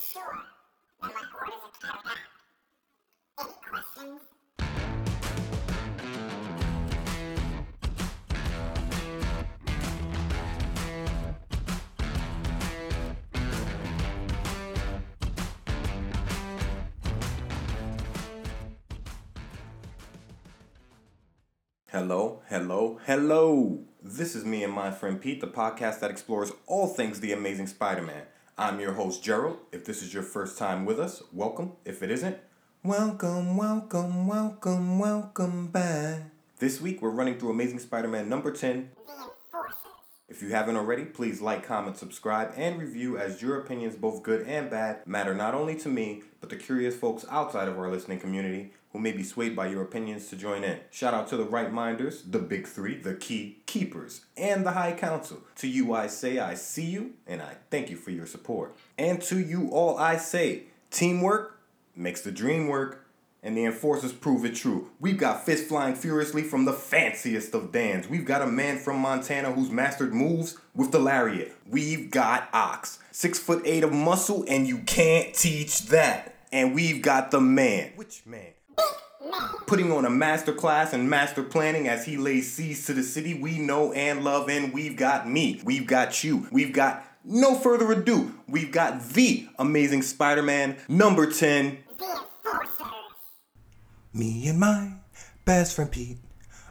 Any questions? Hello, hello, hello. This is me and my friend Pete, the podcast that explores all things the amazing Spider Man. I'm your host, Gerald. If this is your first time with us, welcome. If it isn't, welcome, welcome, welcome, welcome back. This week we're running through Amazing Spider Man number 10. If you haven't already, please like, comment, subscribe, and review as your opinions, both good and bad, matter not only to me, but the curious folks outside of our listening community who may be swayed by your opinions to join in. Shout out to the right minders, the big three, the key keepers, and the high council. To you I say I see you, and I thank you for your support. And to you all I say, teamwork makes the dream work. And the enforcers prove it true. We've got fists flying furiously from the fanciest of Dans. We've got a man from Montana who's mastered moves with the lariat. We've got Ox, six foot eight of muscle, and you can't teach that. And we've got the man. Which man? Putting on a master class and master planning as he lays siege to the city we know and love, and we've got me. We've got you. We've got no further ado. We've got the amazing Spider Man number 10. Me and my best friend Pete.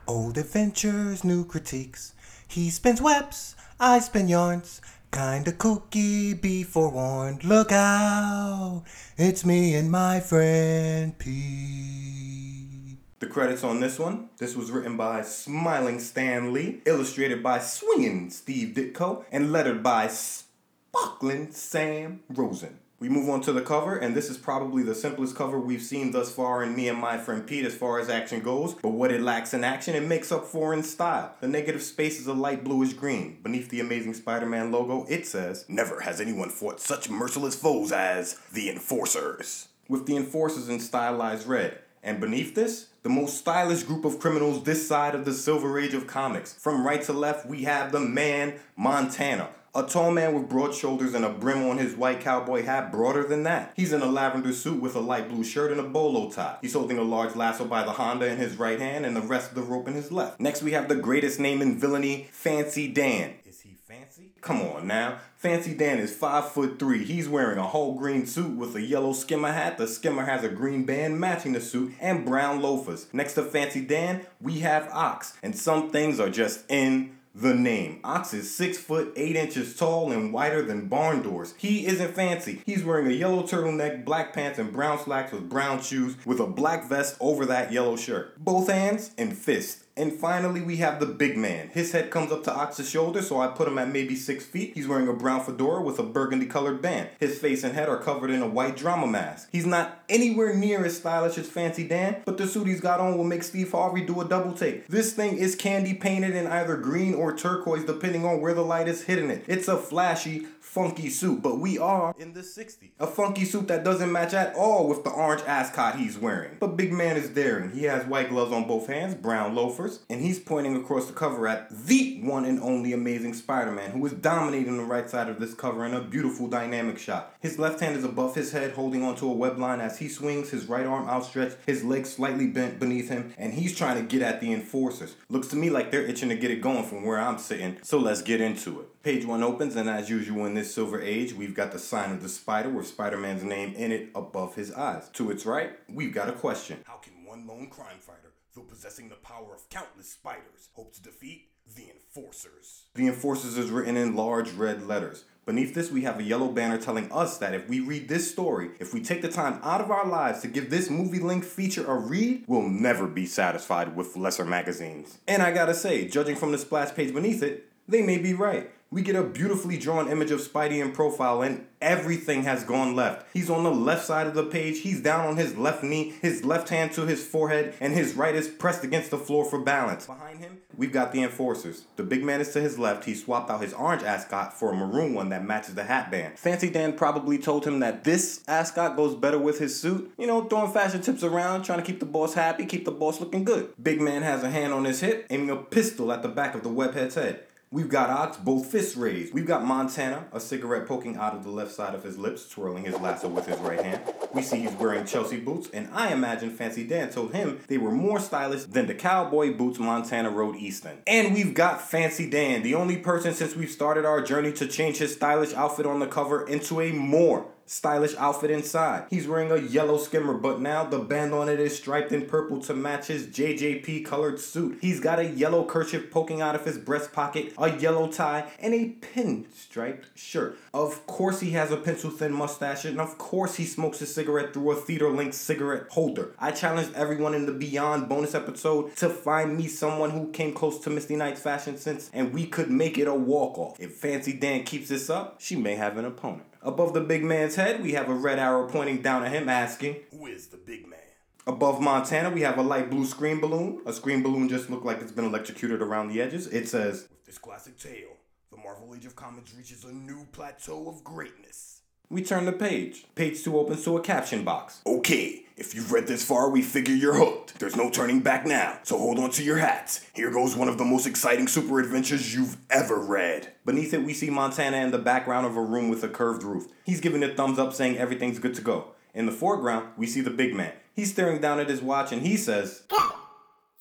Old adventures, new critiques. He spins webs, I spin yarns. Kinda kooky, be forewarned. Look out, it's me and my friend Pete. The credits on this one. This was written by Smiling Stan Lee, illustrated by Swingin' Steve Ditko, and lettered by Sparkling Sam Rosen. We move on to the cover, and this is probably the simplest cover we've seen thus far in Me and My Friend Pete as far as action goes, but what it lacks in action, it makes up for in style. The negative space is a light bluish green. Beneath the Amazing Spider Man logo, it says, Never has anyone fought such merciless foes as the Enforcers. With the Enforcers in stylized red. And beneath this, the most stylish group of criminals this side of the Silver Age of comics. From right to left, we have the man Montana. A tall man with broad shoulders and a brim on his white cowboy hat broader than that. He's in a lavender suit with a light blue shirt and a bolo tie. He's holding a large lasso by the Honda in his right hand and the rest of the rope in his left. Next we have the greatest name in villainy, Fancy Dan. Is he fancy? Come on now. Fancy Dan is five foot three. He's wearing a whole green suit with a yellow skimmer hat. The skimmer has a green band matching the suit and brown loafers. Next to Fancy Dan, we have Ox. And some things are just in the name. Ox is six foot eight inches tall and wider than barn doors. He isn't fancy. He's wearing a yellow turtleneck, black pants, and brown slacks with brown shoes with a black vest over that yellow shirt. Both hands and fist. And finally, we have the big man. His head comes up to Ox's shoulder, so I put him at maybe six feet. He's wearing a brown fedora with a burgundy colored band. His face and head are covered in a white drama mask. He's not anywhere near as stylish as Fancy Dan, but the suit he's got on will make Steve Harvey do a double take. This thing is candy painted in either green or turquoise, depending on where the light is hitting it. It's a flashy, funky suit, but we are in the 60s. A funky suit that doesn't match at all with the orange ascot he's wearing. But Big Man is daring. He has white gloves on both hands, brown loafers, and he's pointing across the cover at the one and only amazing Spider-Man, who is dominating the right side of this cover in a beautiful dynamic shot. His left hand is above his head, holding onto a web line as he swings, his right arm outstretched, his legs slightly bent beneath him, and he's trying to get at the enforcers. Looks to me like they're itching to get it going from where I'm sitting, so let's get into it. Page one opens, and as usual in this silver age, we've got the sign of the spider with Spider Man's name in it above his eyes. To its right, we've got a question How can one lone crime fighter, though possessing the power of countless spiders, hope to defeat the Enforcers? The Enforcers is written in large red letters. Beneath this, we have a yellow banner telling us that if we read this story, if we take the time out of our lives to give this movie length feature a read, we'll never be satisfied with lesser magazines. And I gotta say, judging from the splash page beneath it, they may be right. We get a beautifully drawn image of Spidey in profile, and everything has gone left. He's on the left side of the page, he's down on his left knee, his left hand to his forehead, and his right is pressed against the floor for balance. Behind him, we've got the enforcers. The big man is to his left, he swapped out his orange ascot for a maroon one that matches the hat band. Fancy Dan probably told him that this ascot goes better with his suit. You know, throwing fashion tips around, trying to keep the boss happy, keep the boss looking good. Big man has a hand on his hip, aiming a pistol at the back of the webhead's head. We've got Ox, both fists raised. We've got Montana, a cigarette poking out of the left side of his lips, twirling his lasso with his right hand. We see he's wearing Chelsea boots, and I imagine Fancy Dan told him they were more stylish than the cowboy boots Montana rode Easton. And we've got Fancy Dan, the only person since we've started our journey to change his stylish outfit on the cover into a more stylish outfit inside. He's wearing a yellow skimmer, but now the band on it is striped in purple to match his JJP colored suit. He's got a yellow kerchief poking out of his breast pocket, a yellow tie, and a pinstriped shirt. Of course, he has a pencil thin mustache, and of course, he smokes his cigarette through a theater link cigarette holder. I challenged everyone in the Beyond bonus episode to find me someone who came close to Misty Knight's fashion sense, and we could make it a walk off. If Fancy Dan keeps this up, she may have an opponent. Above the big man's head, we have a red arrow pointing down at him, asking, Who is the big man? Above Montana, we have a light blue screen balloon. A screen balloon just looked like it's been electrocuted around the edges. It says, With this classic tale, the Marvel Age of Comics reaches a new plateau of greatness. We turn the page. Page 2 opens to a caption box. Okay, if you've read this far, we figure you're hooked. There's no turning back now, so hold on to your hats. Here goes one of the most exciting super adventures you've ever read. Beneath it, we see Montana in the background of a room with a curved roof. He's giving a thumbs up saying everything's good to go. In the foreground, we see the big man. He's staring down at his watch and he says, Good.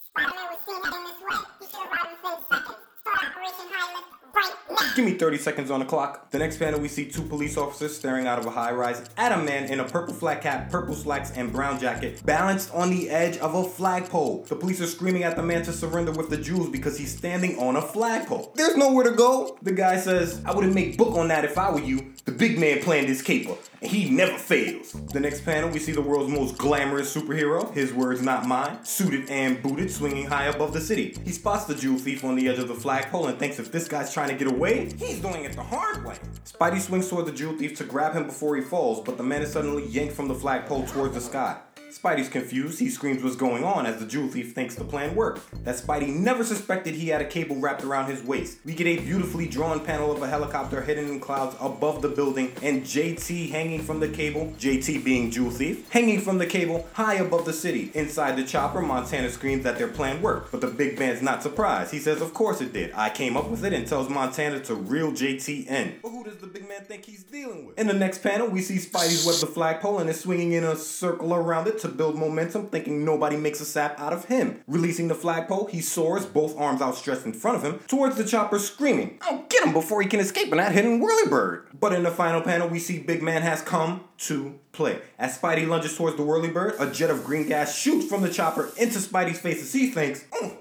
Spider-Man was seen heading this way. He should arrive within seconds. Start Operation High Lift right now. Give me 30 seconds on the clock. The next panel, we see two police officers staring out of a high rise at a man in a purple flat cap, purple slacks, and brown jacket, balanced on the edge of a flagpole. The police are screaming at the man to surrender with the jewels because he's standing on a flagpole. There's nowhere to go. The guy says, I wouldn't make book on that if I were you. The big man planned this caper, he never fails. The next panel, we see the world's most glamorous superhero, his words not mine, suited and booted, swinging high above the city. He spots the jewel thief on the edge of the flagpole and thinks if this guy's trying to get away, he's doing it the hard way. Spidey swings toward the jewel thief to grab him before he falls, but the man is suddenly yanked from the flagpole towards the sky. Spidey's confused. He screams what's going on as the jewel thief thinks the plan worked. That Spidey never suspected he had a cable wrapped around his waist. We get a beautifully drawn panel of a helicopter hidden in clouds above the building and JT hanging from the cable, JT being jewel thief, hanging from the cable high above the city. Inside the chopper, Montana screams that their plan worked, but the big man's not surprised. He says, Of course it did. I came up with it and tells Montana to reel JT in. But who does the big man think he's dealing with? In the next panel, we see Spidey's web the flagpole and is swinging in a circle around it to build momentum, thinking nobody makes a sap out of him. Releasing the flagpole, he soars, both arms outstretched in front of him, towards the chopper, screaming, I'll get him before he can escape in that hidden whirlybird. But in the final panel, we see Big Man has come to play. As Spidey lunges towards the whirlybird, a jet of green gas shoots from the chopper into Spidey's face as he thinks, mm, Oh,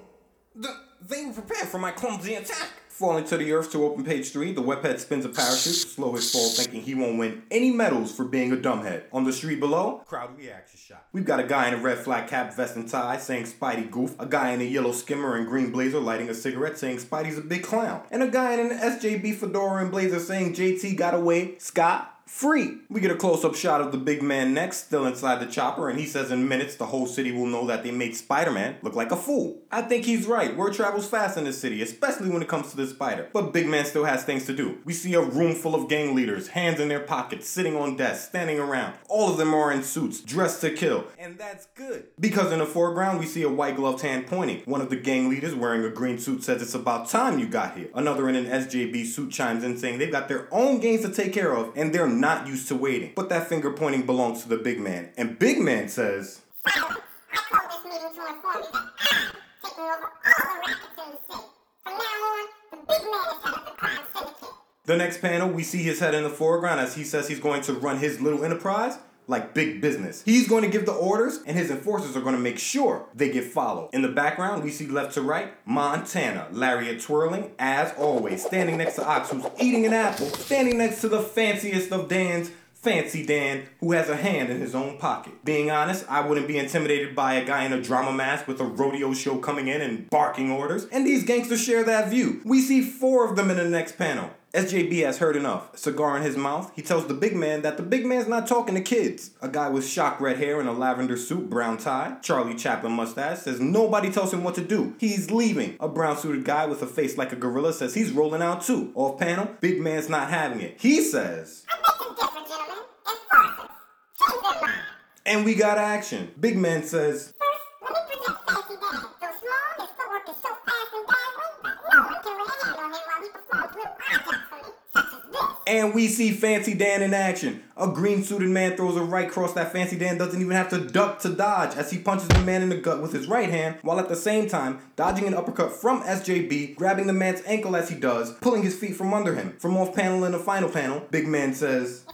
the, they were prepared for my clumsy attack. Falling to the earth to open page three, the webhead spins a parachute to slow his fall, thinking he won't win any medals for being a dumbhead. On the street below, crowd reaction shot. We've got a guy in a red flat cap, vest, and tie saying Spidey goof, a guy in a yellow skimmer and green blazer lighting a cigarette saying Spidey's a big clown, and a guy in an SJB fedora and blazer saying JT got away scot free. We get a close up shot of the big man next, still inside the chopper, and he says in minutes the whole city will know that they made Spider Man look like a fool. I think he's right. Word travels fast in this city, especially when it comes to the spider. But Big Man still has things to do. We see a room full of gang leaders, hands in their pockets, sitting on desks, standing around. All of them are in suits, dressed to kill. And that's good. Because in the foreground, we see a white gloved hand pointing. One of the gang leaders wearing a green suit says it's about time you got here. Another in an SJB suit chimes in saying they've got their own gangs to take care of and they're not used to waiting. But that finger pointing belongs to the big man. And Big Man says. The next panel, we see his head in the foreground as he says he's going to run his little enterprise like big business. He's going to give the orders, and his enforcers are going to make sure they get followed. In the background, we see left to right Montana, lariat twirling, as always, standing next to Ox, who's eating an apple, standing next to the fanciest of Dan's. Fancy Dan, who has a hand in his own pocket. Being honest, I wouldn't be intimidated by a guy in a drama mask with a rodeo show coming in and barking orders, and these gangsters share that view. We see four of them in the next panel. SJB has heard enough. Cigar in his mouth, he tells the big man that the big man's not talking to kids. A guy with shock red hair and a lavender suit, brown tie, Charlie Chaplin mustache, says nobody tells him what to do. He's leaving. A brown suited guy with a face like a gorilla says he's rolling out too. Off panel, big man's not having it. He says, I beg to differ, gentlemen. Enforcers. Change their mind. And we got action. Big man says, And we see Fancy Dan in action. A green suited man throws a right cross that Fancy Dan doesn't even have to duck to dodge as he punches the man in the gut with his right hand, while at the same time dodging an uppercut from SJB, grabbing the man's ankle as he does, pulling his feet from under him. From off panel in the final panel, Big Man says,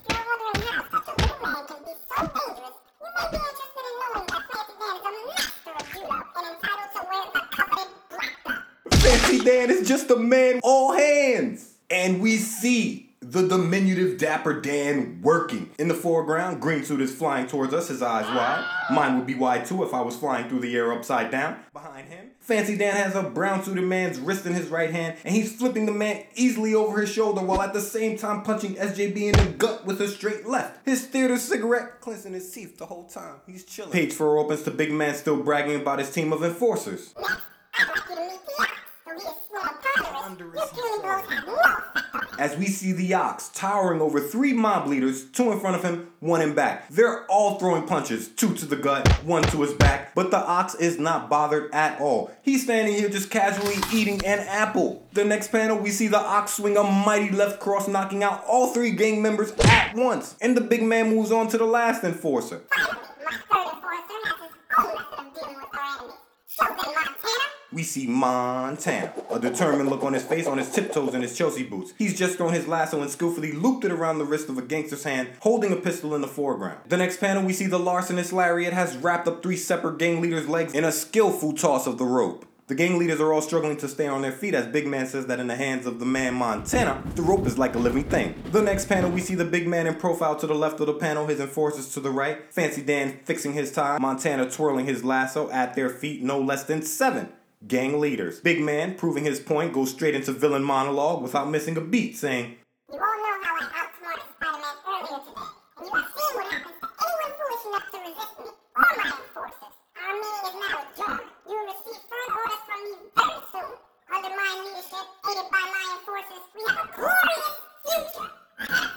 belt. Fancy Dan is just a man, all hands. And we see the diminutive Dapper Dan working. In the foreground, Green Suit is flying towards us, his eyes wide. Mine would be wide too if I was flying through the air upside down. Behind him, Fancy Dan has a brown suited man's wrist in his right hand, and he's flipping the man easily over his shoulder while at the same time punching SJB in the gut with a straight left. His theater cigarette cleansing his teeth the whole time. He's chilling. Page 4 opens to Big Man still bragging about his team of enforcers. As we see the Ox towering over three mob leaders, two in front of him, one in back. They're all throwing punches, two to the gut, one to his back, but the Ox is not bothered at all. He's standing here just casually eating an apple. The next panel, we see the Ox swing a mighty left cross, knocking out all three gang members at once. And the big man moves on to the last enforcer. Finally, my third enforcer has his own method of dealing with our enemies. Montana. We see Montana, a determined look on his face, on his tiptoes in his Chelsea boots. He's just thrown his lasso and skillfully looped it around the wrist of a gangster's hand, holding a pistol in the foreground. The next panel, we see the larcenous lariat has wrapped up three separate gang leaders' legs in a skillful toss of the rope. The gang leaders are all struggling to stay on their feet as Big Man says that in the hands of the man Montana, the rope is like a living thing. The next panel, we see the big man in profile to the left of the panel, his enforcers to the right, Fancy Dan fixing his tie, Montana twirling his lasso at their feet, no less than seven gang leaders. Big man, proving his point, goes straight into villain monologue without missing a beat, saying, You all know how I outsmarted Spider-Man earlier today, and you have seen what happens to anyone foolish enough to resist me or my enforcers. Our meeting is now adjourned. You will receive firm orders from me very soon. Under my leadership, aided by my enforcers, we have a glorious future.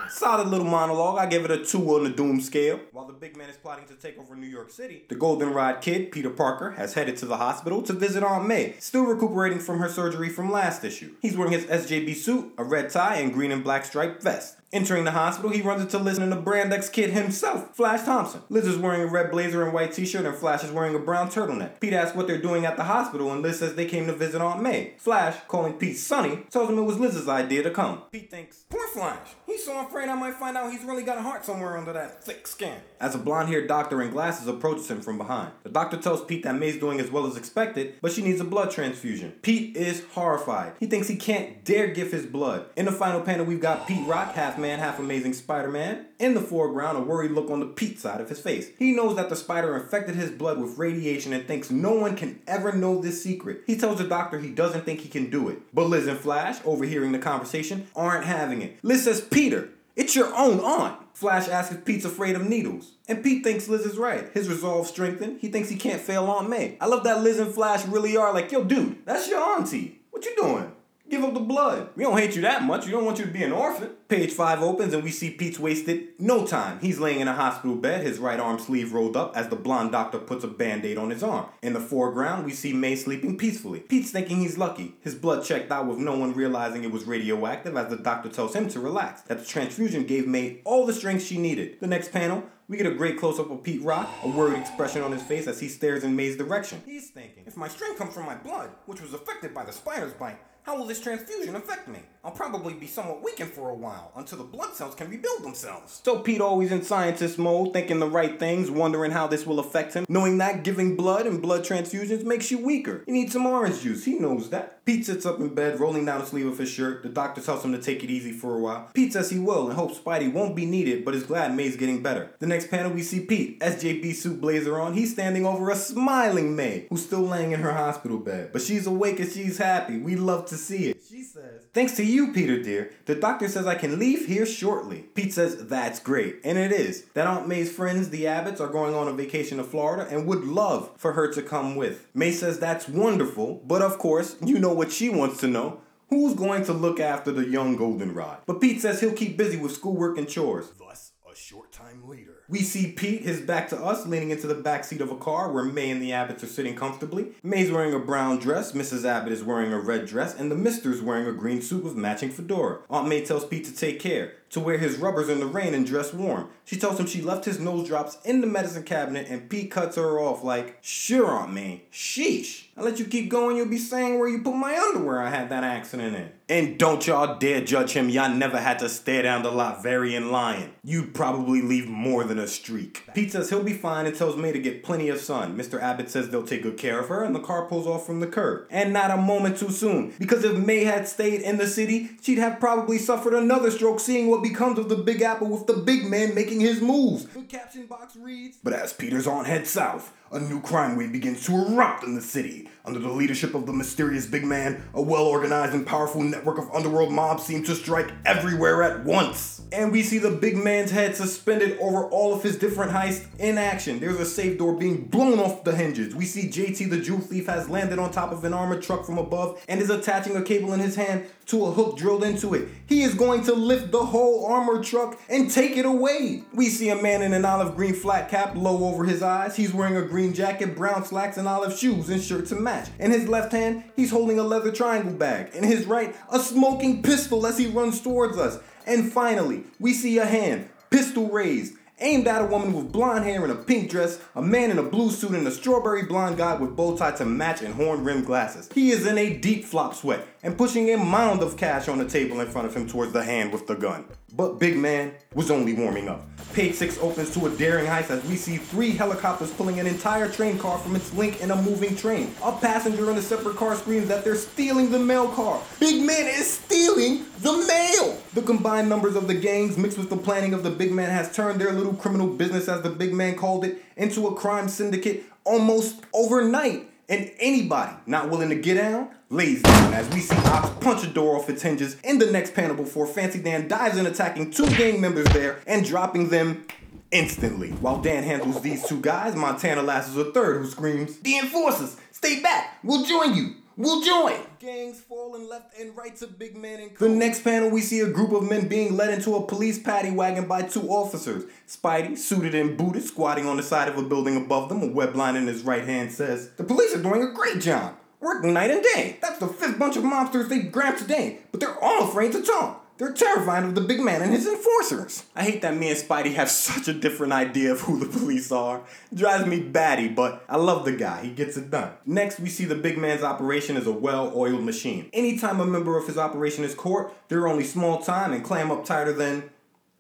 Solid little monologue. I give it a two on the doom scale. While the big man is plotting to take over New York City, the Goldenrod kid, Peter Parker, has headed to the hospital to visit Aunt May, still recuperating from her surgery from last issue. He's wearing his SJB suit, a red tie, and green and black striped vest. Entering the hospital, he runs into Liz and the Brand X kid himself, Flash Thompson. Liz is wearing a red blazer and white t-shirt, and Flash is wearing a brown turtleneck. Pete asks what they're doing at the hospital, and Liz says they came to visit Aunt May. Flash, calling Pete Sonny, tells him it was Liz's idea to come. Pete thinks, poor Flash. He's so afraid I might find out he's really got a heart somewhere under that thick skin. As a blonde-haired doctor in glasses approaches him from behind, the doctor tells Pete that May's doing as well as expected, but she needs a blood transfusion. Pete is horrified. He thinks he can't dare give his blood. In the final panel, we've got Pete Rock, half man, half amazing Spider-Man. In the foreground, a worried look on the Pete side of his face. He knows that the spider infected his blood with radiation and thinks no one can ever know this secret. He tells the doctor he doesn't think he can do it. But Liz and Flash, overhearing the conversation, aren't having it. Liz says, Peter, it's your own aunt. Flash asks if Pete's afraid of needles. And Pete thinks Liz is right. His resolve strengthened. He thinks he can't fail Aunt May. I love that Liz and Flash really are like, yo, dude, that's your auntie. What you doing? Give up the blood. We don't hate you that much. We don't want you to be an orphan. Page 5 opens and we see Pete's wasted no time. He's laying in a hospital bed, his right arm sleeve rolled up as the blonde doctor puts a band aid on his arm. In the foreground, we see May sleeping peacefully. Pete's thinking he's lucky. His blood checked out with no one realizing it was radioactive as the doctor tells him to relax, that the transfusion gave May all the strength she needed. The next panel, we get a great close up of Pete Rock, a worried expression on his face as he stares in May's direction. He's thinking, if my strength comes from my blood, which was affected by the spider's bite, how will this transfusion affect me? I'll probably be somewhat weakened for a while until the blood cells can rebuild themselves. So Pete always in scientist mode, thinking the right things, wondering how this will affect him, knowing that giving blood and blood transfusions makes you weaker. You need some orange juice, he knows that. Pete sits up in bed, rolling down the sleeve of his shirt. The doctor tells him to take it easy for a while. Pete says he will and hopes Spidey won't be needed, but is glad May's getting better. The next panel we see Pete, SJB suit blazer on. He's standing over a smiling May, who's still laying in her hospital bed. But she's awake and she's happy. We love to see it. Thanks to you, Peter dear, the doctor says I can leave here shortly. Pete says that's great, and it is. That Aunt May's friends, the Abbotts, are going on a vacation to Florida and would love for her to come with. May says that's wonderful, but of course, you know what she wants to know. Who's going to look after the young goldenrod? But Pete says he'll keep busy with schoolwork and chores. Thus, a short. We see Pete, his back to us, leaning into the back seat of a car where May and the Abbotts are sitting comfortably. May's wearing a brown dress, Mrs. Abbott is wearing a red dress, and the Mister's wearing a green suit with matching fedora. Aunt May tells Pete to take care. To wear his rubbers in the rain and dress warm. She tells him she left his nose drops in the medicine cabinet and Pete cuts her off like, Sure, Aunt May. Sheesh. I let you keep going, you'll be saying where you put my underwear I had that accident in. And don't y'all dare judge him, y'all never had to stare down the Latverian lion. You'd probably leave more than a streak. Pete says he'll be fine and tells May to get plenty of sun. Mr. Abbott says they'll take good care of her and the car pulls off from the curb. And not a moment too soon, because if May had stayed in the city, she'd have probably suffered another stroke seeing what becomes of the Big Apple with the big man making his moves. The caption box reads, But as Peter's aunt heads south, a new crime wave begins to erupt in the city. Under the leadership of the mysterious big man, a well organized and powerful network of underworld mobs seem to strike everywhere at once. And we see the big man's head suspended over all of his different heists in action. There's a safe door being blown off the hinges. We see JT the Jew thief has landed on top of an armored truck from above and is attaching a cable in his hand to a hook drilled into it. He is going to lift the whole armored truck and take it away. We see a man in an olive green flat cap low over his eyes. He's wearing a green jacket, brown slacks, and olive shoes and shirt to match. In his left hand, he's holding a leather triangle bag. In his right, a smoking pistol as he runs towards us. And finally, we see a hand, pistol raised, aimed at a woman with blonde hair in a pink dress, a man in a blue suit, and a strawberry blonde guy with bow tie to match and horn rimmed glasses. He is in a deep flop sweat and pushing a mound of cash on the table in front of him towards the hand with the gun. But Big Man was only warming up. Page 6 opens to a daring heist as we see three helicopters pulling an entire train car from its link in a moving train. A passenger in a separate car screams that they're stealing the mail car. Big Man is stealing the mail! The combined numbers of the gangs mixed with the planning of the Big Man has turned their little criminal business, as the Big Man called it, into a crime syndicate almost overnight. And anybody not willing to get down lays down as we see Ox punch a door off its hinges in the next panel before Fancy Dan dives in attacking two gang members there and dropping them instantly. While Dan handles these two guys, Montana lasses a third who screams, The enforcers, stay back, we'll join you. We'll join! Gangs falling left and right to big man and The next panel, we see a group of men being led into a police paddy wagon by two officers. Spidey, suited and booted, squatting on the side of a building above them, a web line in his right hand says, The police are doing a great job, working night and day. That's the fifth bunch of mobsters they've grabbed today, but they're all afraid to talk. They're terrified of the big man and his enforcers. I hate that me and Spidey have such a different idea of who the police are. Drives me batty, but I love the guy. He gets it done. Next, we see the big man's operation is a well-oiled machine. Anytime a member of his operation is caught, they're only small time and clam up tighter than,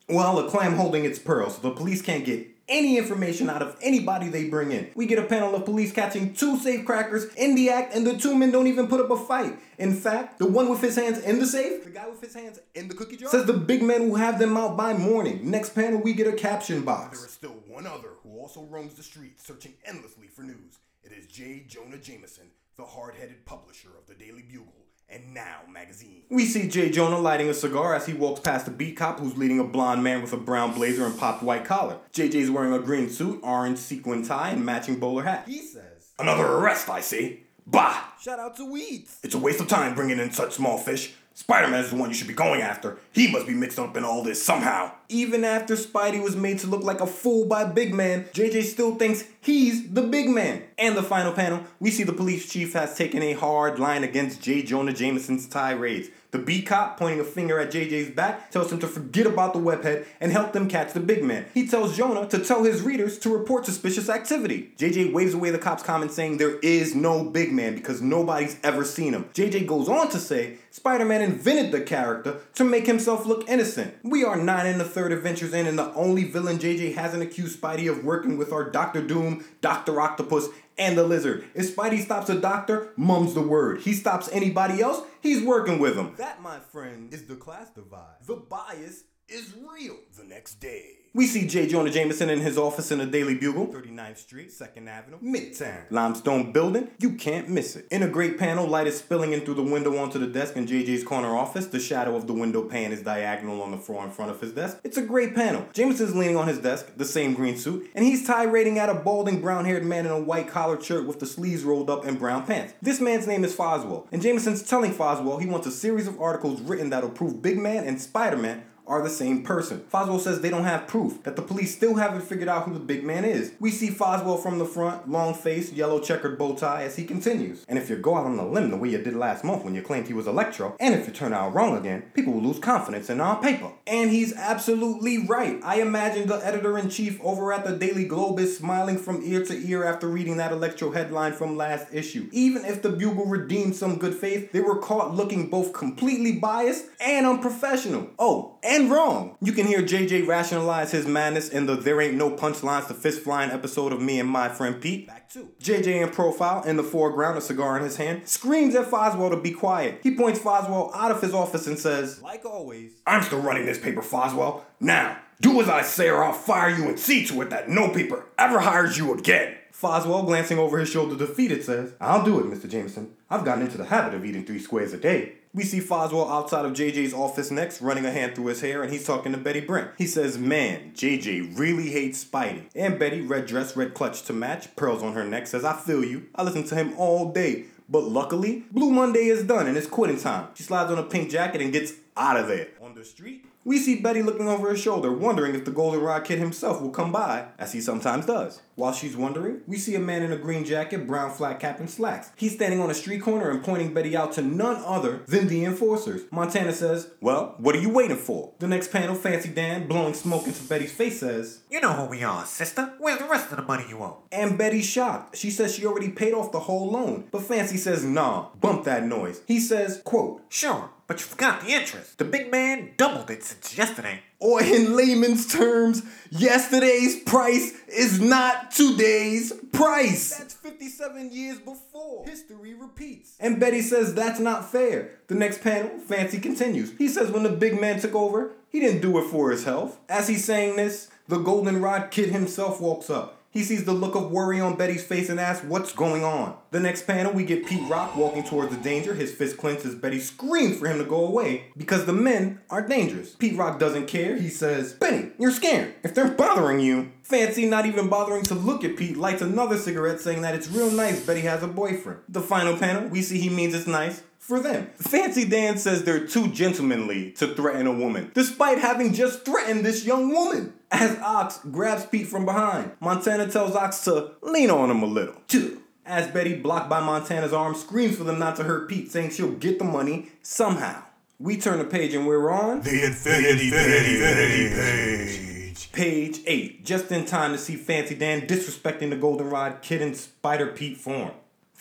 well, a clam holding its pearls, so the police can't get any information out of anybody they bring in. We get a panel of police catching two safe crackers in the act, and the two men don't even put up a fight. In fact, the one with his hands in the safe, the guy with his hands in the cookie jar, says the big men will have them out by morning. Next panel, we get a caption box. There is still one other who also roams the streets searching endlessly for news. It is J. Jonah Jameson, the hard headed publisher of the Daily Bugle and Now magazine. We see Jay Jonah lighting a cigar as he walks past a beat cop who's leading a blonde man with a brown blazer and popped white collar. JJ's wearing a green suit, orange sequin tie, and matching bowler hat. He says, Another arrest, I see. Bah! Shout out to Weeds. It's a waste of time bringing in such small fish. Spider Man is the one you should be going after. He must be mixed up in all this somehow. Even after Spidey was made to look like a fool by Big Man, JJ still thinks he's the big man. And the final panel, we see the police chief has taken a hard line against J. Jonah Jameson's tirades. The B cop, pointing a finger at JJ's back, tells him to forget about the webhead and help them catch the big man. He tells Jonah to tell his readers to report suspicious activity. JJ waves away the cop's comment saying there is no big man because nobody's ever seen him. JJ goes on to say Spider Man invented the character to make himself look innocent. We are nine in the third adventures in, and the only villain JJ hasn't accused Spidey of working with are Doctor Doom, Doctor Octopus, and the Lizard. If Spidey stops a doctor, mum's the word. He stops anybody else, he's working with him. That, my friend, is the class divide. The bias is real. The next day. We see J. Jonah Jameson in his office in the Daily Bugle, 39th Street, 2nd Avenue, Midtown. Limestone building, you can't miss it. In a great panel, light is spilling in through the window onto the desk in JJ's corner office. The shadow of the window pane is diagonal on the floor in front of his desk. It's a great panel. Jameson's leaning on his desk, the same green suit, and he's tirading at a balding brown haired man in a white collared shirt with the sleeves rolled up and brown pants. This man's name is Foswell, and Jameson's telling Foswell he wants a series of articles written that'll prove Big Man and Spider Man are the same person. Foswell says they don't have proof, that the police still haven't figured out who the big man is. We see Foswell from the front, long face, yellow checkered bow tie, as he continues. And if you go out on a limb the way you did last month when you claimed he was Electro, and if you turn out wrong again, people will lose confidence in our paper. And he's absolutely right. I imagine the editor in chief over at the Daily Globe is smiling from ear to ear after reading that Electro headline from last issue. Even if the Bugle redeemed some good faith, they were caught looking both completely biased and unprofessional. Oh, and wrong. You can hear JJ rationalize his madness in the There Ain't No Punchlines to Fist Flying episode of Me and My Friend Pete. Back two. JJ in profile, in the foreground, a cigar in his hand, screams at Foswell to be quiet. He points Foswell out of his office and says, like always, I'm still running this paper, Foswell. Now, do as I say or I'll fire you and see to it that no paper ever hires you again. Foswell, glancing over his shoulder defeated, says, I'll do it, Mr. Jameson. I've gotten into the habit of eating three squares a day. We see Foswell outside of JJ's office next, running a hand through his hair, and he's talking to Betty Brant. He says, Man, JJ really hates Spidey. And Betty, red dress, red clutch to match, pearls on her neck, says, I feel you. I listen to him all day. But luckily, Blue Monday is done and it's quitting time. She slides on a pink jacket and gets out of there. On the street, we see Betty looking over her shoulder, wondering if the Goldenrod Kid himself will come by, as he sometimes does. While she's wondering, we see a man in a green jacket, brown flat cap, and slacks. He's standing on a street corner and pointing Betty out to none other than the enforcers. Montana says, Well, what are you waiting for? The next panel, Fancy Dan, blowing smoke into Betty's face, says, You know who we are, sister. Where's the rest of the money you owe? And Betty's shocked. She says she already paid off the whole loan. But Fancy says, Nah, bump that noise. He says, quote, Sure, but you forgot the interest. The big man doubled it since yesterday. Or in layman's terms, yesterday's price is not today's price. That's 57 years before. History repeats. And Betty says that's not fair. The next panel, Fancy continues. He says when the big man took over, he didn't do it for his health. As he's saying this, the goldenrod kid himself walks up. He sees the look of worry on Betty's face and asks what's going on. The next panel, we get Pete Rock walking towards the danger. His fist clenched as Betty screams for him to go away because the men are dangerous. Pete Rock doesn't care. He says, Betty, you're scared. If they're bothering you, Fancy, not even bothering to look at Pete, lights another cigarette saying that it's real nice Betty has a boyfriend. The final panel, we see he means it's nice for them. Fancy Dan says they're too gentlemanly to threaten a woman, despite having just threatened this young woman. As Ox grabs Pete from behind, Montana tells Ox to lean on him a little. Chill. As Betty, blocked by Montana's arm, screams for them not to hurt Pete, saying she'll get the money somehow. We turn the page and we're on The Infinity, Infinity, Infinity page. page 8, just in time to see Fancy Dan disrespecting the Goldenrod Kid in Spider Pete form.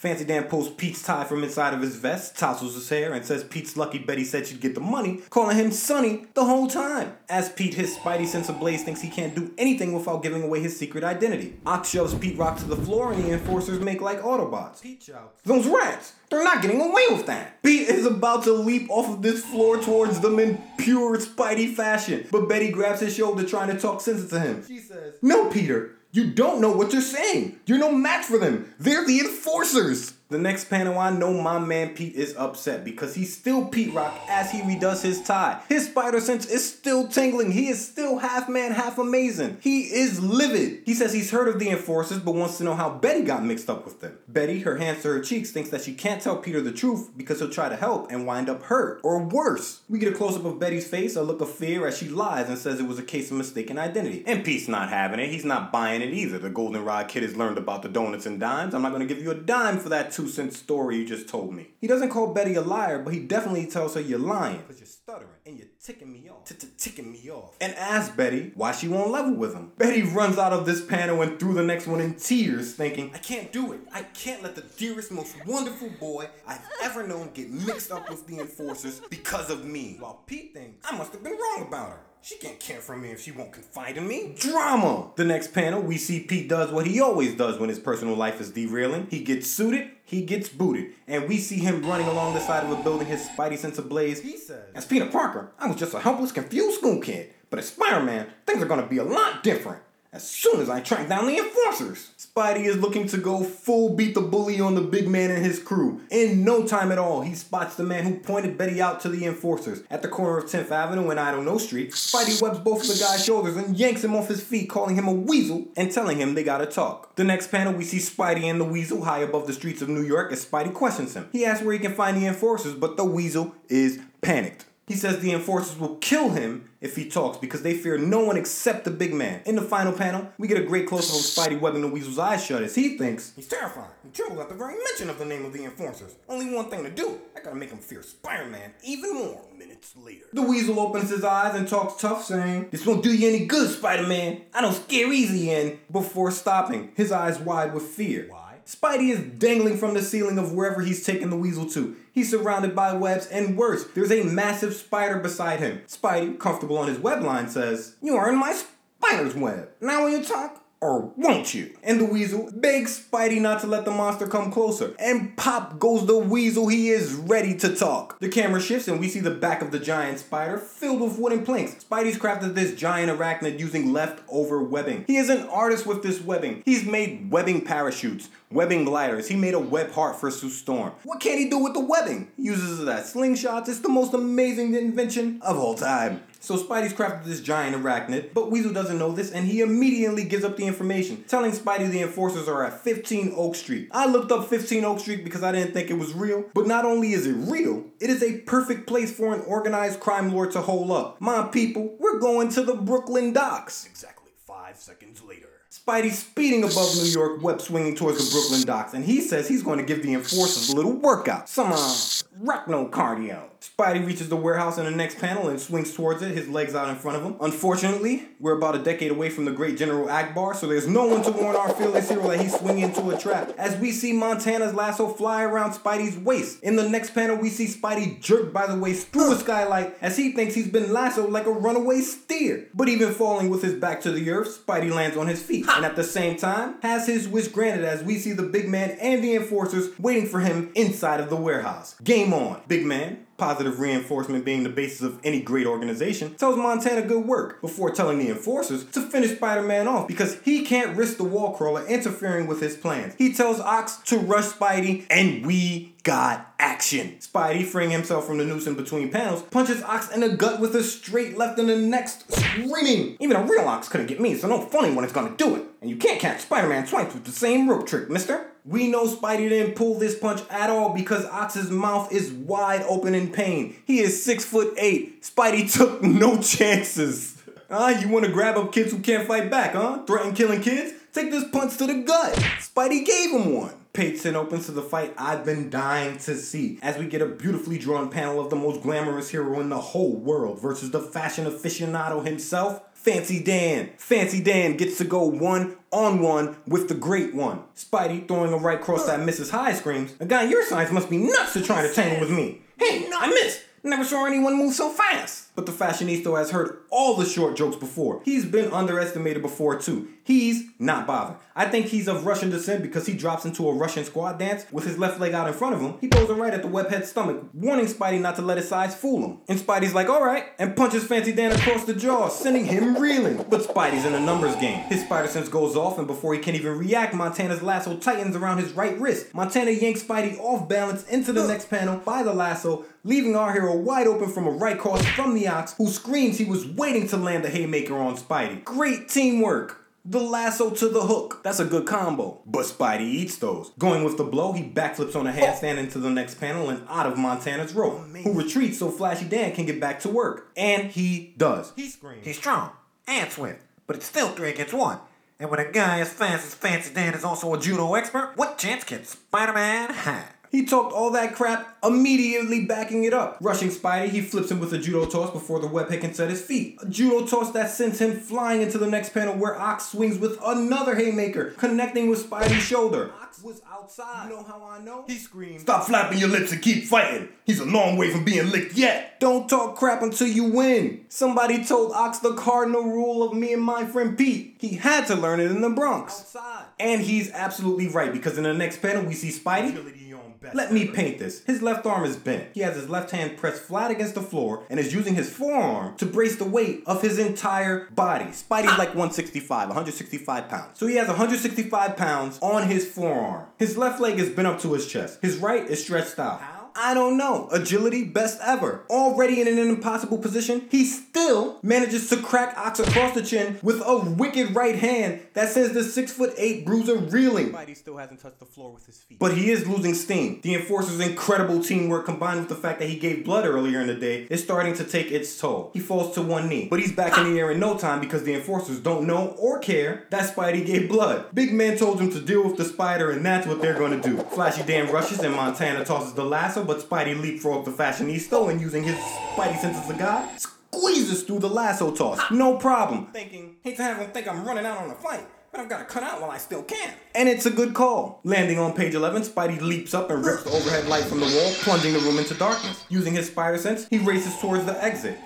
Fancy Dan pulls Pete's tie from inside of his vest, tousles his hair, and says Pete's lucky Betty said she'd get the money, calling him Sonny the whole time. As Pete, his spidey sense ablaze, thinks he can't do anything without giving away his secret identity. Ox shoves Pete Rock to the floor, and the enforcers make like Autobots. Pete shouts, Those rats! They're not getting away with that! Pete is about to leap off of this floor towards them in pure Spidey fashion, but Betty grabs his shoulder trying to talk sense to him. She says, No, Peter! You don't know what you're saying. You're no match for them. They're the enforcers. The next panel, I know my man Pete is upset because he's still Pete Rock as he redoes his tie. His spider sense is still tingling. He is still half man, half amazing. He is livid. He says he's heard of the enforcers but wants to know how Betty got mixed up with them. Betty, her hands to her cheeks, thinks that she can't tell Peter the truth because he'll try to help and wind up hurt. Or worse. We get a close up of Betty's face, a look of fear as she lies and says it was a case of mistaken identity. And Pete's not having it. He's not buying it either. The Goldenrod kid has learned about the donuts and dimes. I'm not going to give you a dime for that two cent story you just told me. He doesn't call Betty a liar, but he definitely tells her you're lying. Because you're stuttering and you're ticking me off. Ticking me off. And asks Betty why she won't level with him. Betty runs out of this panel and through the next one in tears, thinking, I can't do it. I can't let the dearest, most wonderful boy I've ever known get mixed up with the enforcers because of me. While Pete thinks, I must have been wrong about her. She can't care for me if she won't confide in me. Drama! The next panel, we see Pete does what he always does when his personal life is derailing. He gets suited, he gets booted, and we see him running along the side of a building, his spidey sense ablaze. He says, As Peter Parker, I was just a helpless, confused school kid. But as Spider-Man, things are gonna be a lot different. As soon as I track down the enforcers, Spidey is looking to go full beat the bully on the big man and his crew. In no time at all, he spots the man who pointed Betty out to the enforcers. At the corner of 10th Avenue and I don't know street, Spidey webs both of the guy's shoulders and yanks him off his feet, calling him a weasel and telling him they gotta talk. The next panel, we see Spidey and the weasel high above the streets of New York as Spidey questions him. He asks where he can find the enforcers, but the weasel is panicked. He says the enforcers will kill him if he talks because they fear no one except the big man. In the final panel, we get a great close up of Spidey webbing the weasel's eyes shut as he thinks He's terrified. He trembles at the very mention of the name of the enforcers. Only one thing to do. I gotta make him fear Spider-Man even more. Minutes later. the weasel opens his eyes and talks tough, saying, This won't do you any good, Spider Man. I don't scare easy in. Before stopping, his eyes wide with fear. Why? Spidey is dangling from the ceiling of wherever he's taken the weasel to. He's surrounded by webs, and worse, there's a massive spider beside him. Spidey, comfortable on his web line, says, You are in my spider's web. Now will you talk? Or won't you? And the weasel begs Spidey not to let the monster come closer. And pop goes the weasel, he is ready to talk. The camera shifts and we see the back of the giant spider filled with wooden planks. Spidey's crafted this giant arachnid using leftover webbing. He is an artist with this webbing. He's made webbing parachutes, webbing gliders. He made a web heart for Sue Storm. What can he do with the webbing? He uses it as slingshots. It's the most amazing invention of all time. So Spidey's crafted this giant arachnid, but Weasel doesn't know this and he immediately gives up the information, telling Spidey the enforcers are at 15 Oak Street. I looked up 15 Oak Street because I didn't think it was real, but not only is it real, it is a perfect place for an organized crime lord to hole up. My people, we're going to the Brooklyn docks. Exactly five seconds later. Spidey speeding above New York, web swinging towards the Brooklyn docks, and he says he's going to give the enforcers a little workout. Some, uh, recno cardio. Spidey reaches the warehouse in the next panel and swings towards it, his legs out in front of him. Unfortunately, we're about a decade away from the great General Ackbar, so there's no one to warn our fearless hero that he's swinging into a trap. As we see Montana's lasso fly around Spidey's waist. In the next panel, we see Spidey jerked by the waist through a skylight as he thinks he's been lassoed like a runaway steer. But even falling with his back to the earth, Spidey lands on his feet, and at the same time, has his wish granted as we see the big man and the enforcers waiting for him inside of the warehouse. Game on, big man. Positive reinforcement being the basis of any great organization, tells Montana good work before telling the enforcers to finish Spider Man off because he can't risk the wall crawler interfering with his plans. He tells Ox to rush Spidey, and we got action. Spidey, freeing himself from the noose in between panels, punches Ox in the gut with a straight left in the next, screaming. Even a real Ox couldn't get me, so no funny one is gonna do it. And you can't catch Spider Man twice with the same rope trick, mister. We know Spidey didn't pull this punch at all because Ox's mouth is wide open in pain. He is six foot eight. Spidey took no chances. Huh? You want to grab up kids who can't fight back, huh? Threaten killing kids? Take this punch to the gut. Spidey gave him one. Page 10 opens to the fight I've been dying to see as we get a beautifully drawn panel of the most glamorous hero in the whole world versus the fashion aficionado himself, Fancy Dan. Fancy Dan gets to go one on one with the great one. Spidey throwing a right cross that Mrs. High screams, A guy your size must be nuts to try to tangle with me. Hey, I missed. Never saw anyone move so fast. But the fashionista has heard all the short jokes before. He's been underestimated before too. He's not bothered. I think he's of Russian descent because he drops into a Russian squad dance with his left leg out in front of him. He throws it right at the webhead's stomach, warning Spidey not to let his size fool him. And Spidey's like, alright, and punches Fancy Dan across the jaw, sending him reeling. But Spidey's in a numbers game. His spider sense goes off, and before he can even react, Montana's lasso tightens around his right wrist. Montana yanks Spidey off balance into the next panel by the lasso, leaving our hero wide open from a right cross from the ox, who screams he was waiting to land the haymaker on Spidey. Great teamwork. The lasso to the hook. That's a good combo. But Spidey eats those. Going with the blow, he backflips on a handstand into the next panel and out of Montana's rope, oh, who retreats so Flashy Dan can get back to work. And he does. He screams. He's strong and swift, but it's still three against one. And when a guy as fast as Fancy Dan is also a judo expert, what chance can Spider-Man have? He talked all that crap, immediately backing it up. Rushing Spidey, he flips him with a judo toss before the webhead can set his feet. A judo toss that sends him flying into the next panel where Ox swings with another haymaker, connecting with Spidey's shoulder. Ox was outside. You know how I know? He screams. Stop flapping your lips and keep fighting. He's a long way from being licked yet. Don't talk crap until you win. Somebody told Ox the cardinal rule of me and my friend Pete. He had to learn it in the Bronx. Outside. And he's absolutely right because in the next panel we see Spidey. Let me paint this. His left arm is bent. He has his left hand pressed flat against the floor and is using his forearm to brace the weight of his entire body. Spidey's like 165, 165 pounds. So he has 165 pounds on his forearm. His left leg is bent up to his chest. His right is stretched out. I don't know. Agility, best ever. Already in an impossible position, he still manages to crack Ox across the chin with a wicked right hand that sends the six foot eight bruiser reeling. Spidey still hasn't touched the floor with his feet. But he is losing steam. The Enforcer's incredible teamwork combined with the fact that he gave blood earlier in the day is starting to take its toll. He falls to one knee, but he's back in the air in no time because the Enforcers don't know or care that Spidey gave blood. Big Man told him to deal with the spider and that's what they're gonna do. Flashy Dan rushes and Montana tosses the lasso, but Spidey leapfrogs the fashionista and using his Spidey sense of god, squeezes through the lasso toss. No problem. Thinking, hate to have him think I'm running out on a fight. But I've got to cut out while I still can. And it's a good call. Landing on page 11, Spidey leaps up and rips the overhead light from the wall, plunging the room into darkness. Using his spider sense, he races towards the exit.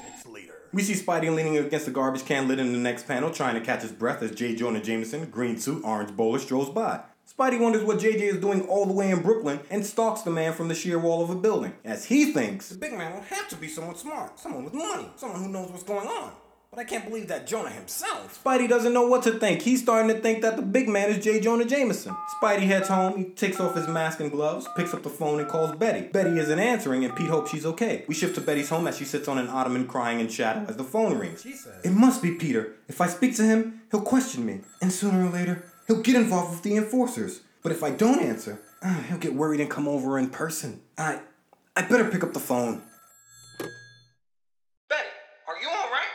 We see Spidey leaning against the garbage can lid in the next panel, trying to catch his breath as J. Jonah Jameson, green suit, orange bowler, strolls by. Spidey wonders what JJ is doing all the way in Brooklyn and stalks the man from the sheer wall of a building, as he thinks the big man would have to be someone smart, someone with money, someone who knows what's going on. But I can't believe that Jonah himself. Spidey doesn't know what to think. He's starting to think that the big man is J. Jonah Jameson. Spidey heads home, he takes off his mask and gloves, picks up the phone and calls Betty. Betty isn't answering and Pete hopes she's okay. We shift to Betty's home as she sits on an ottoman crying in shadow as the phone rings. She says, It must be Peter. If I speak to him, he'll question me. And sooner or later, he'll get involved with the enforcers. But if I don't answer, uh, he'll get worried and come over in person. I I better pick up the phone. Betty, are you all right?